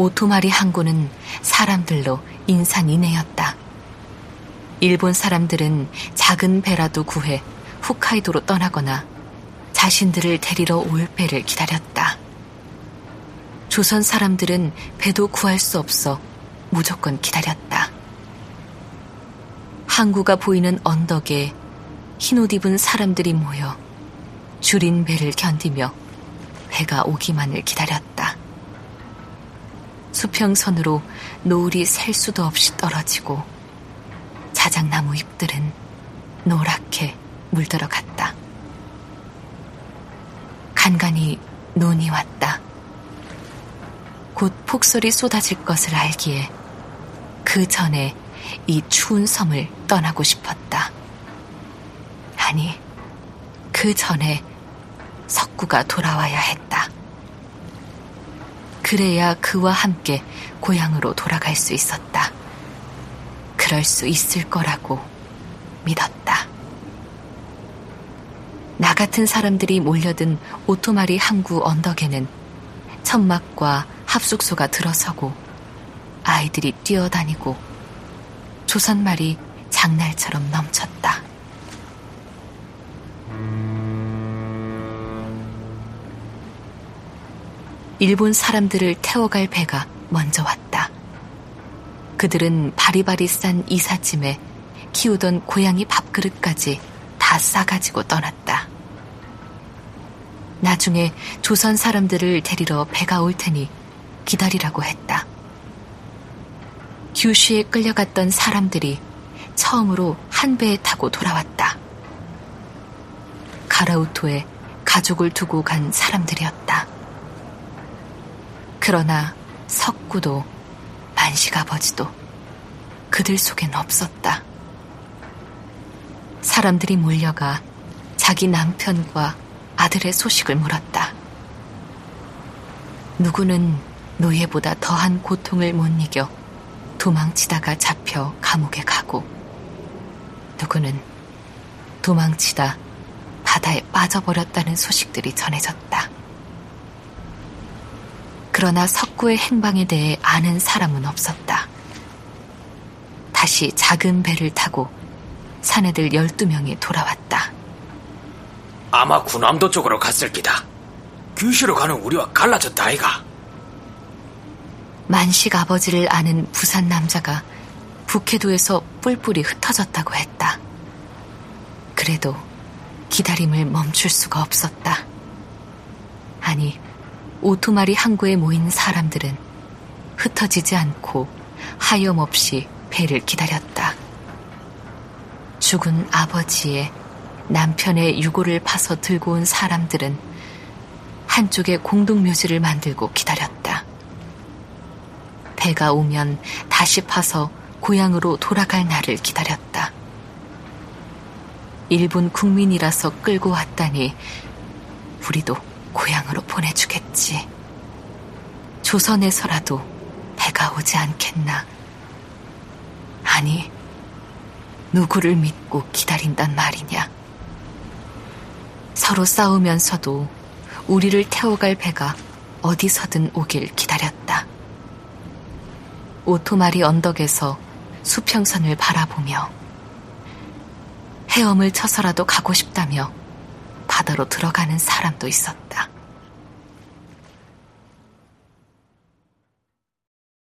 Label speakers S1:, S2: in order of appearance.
S1: 오토마리 항구는 사람들로 인산인해였다. 일본 사람들은 작은 배라도 구해 홋카이도로 떠나거나 자신들을 데리러 올 배를 기다렸다. 조선 사람들은 배도 구할 수 없어 무조건 기다렸다. 항구가 보이는 언덕에 흰옷 입은 사람들이 모여 줄인 배를 견디며 배가 오기만을 기다렸다. 수평선으로 노을이 셀 수도 없이 떨어지고 자작나무 잎들은 노랗게 물들어 갔다. 간간히 눈이 왔다. 곧 폭설이 쏟아질 것을 알기에 그 전에 이 추운 섬을 떠나고 싶었다. 아니, 그 전에 석구가 돌아와야 했다. 그래야 그와 함께 고향으로 돌아갈 수 있었다. 그럴 수 있을 거라고 믿었다. 나 같은 사람들이 몰려든 오토마리 항구 언덕에는 천막과 합숙소가 들어서고 아이들이 뛰어다니고 조선말이 장날처럼 넘쳤다. 일본 사람들을 태워갈 배가 먼저 왔다. 그들은 바리바리 싼 이삿짐에 키우던 고양이 밥그릇까지 다 싸가지고 떠났다. 나중에 조선 사람들을 데리러 배가 올 테니 기다리라고 했다. 규슈에 끌려갔던 사람들이 처음으로 한 배에 타고 돌아왔다. 가라우토에 가족을 두고 간 사람들이었다. 그러나 석구도 만식 아버지도 그들 속엔 없었다. 사람들이 몰려가 자기 남편과 아들의 소식을 물었다. 누구는 노예보다 더한 고통을 못 이겨 도망치다가 잡혀 감옥에 가고, 누구는 도망치다 바다에 빠져버렸다는 소식들이 전해졌다. 그러나 석구의 행방에 대해 아는 사람은 없었다. 다시 작은 배를 타고 사내들 12명이 돌아왔다.
S2: 아마 군함도 쪽으로 갔을 기다. 규슈로 가는 우리와 갈라졌다 아이가.
S1: 만식 아버지를 아는 부산 남자가 북해도에서 뿔뿔이 흩어졌다고 했다. 그래도 기다림을 멈출 수가 없었다. 아니, 오토마리 항구에 모인 사람들은 흩어지지 않고 하염없이 배를 기다렸다. 죽은 아버지의 남편의 유골을 파서 들고 온 사람들은 한쪽에 공동묘지를 만들고 기다렸다. 배가 오면 다시 파서 고향으로 돌아갈 날을 기다렸다. 일본 국민이라서 끌고 왔다니 우리도 고향으로 보내주겠지. 조선에서라도 배가 오지 않겠나. 아니, 누구를 믿고 기다린단 말이냐. 서로 싸우면서도 우리를 태워갈 배가 어디서든 오길 기다렸다. 오토마리 언덕에서 수평선을 바라보며 헤엄을 쳐서라도 가고 싶다며 바다로 들어가는 사람도 있었다.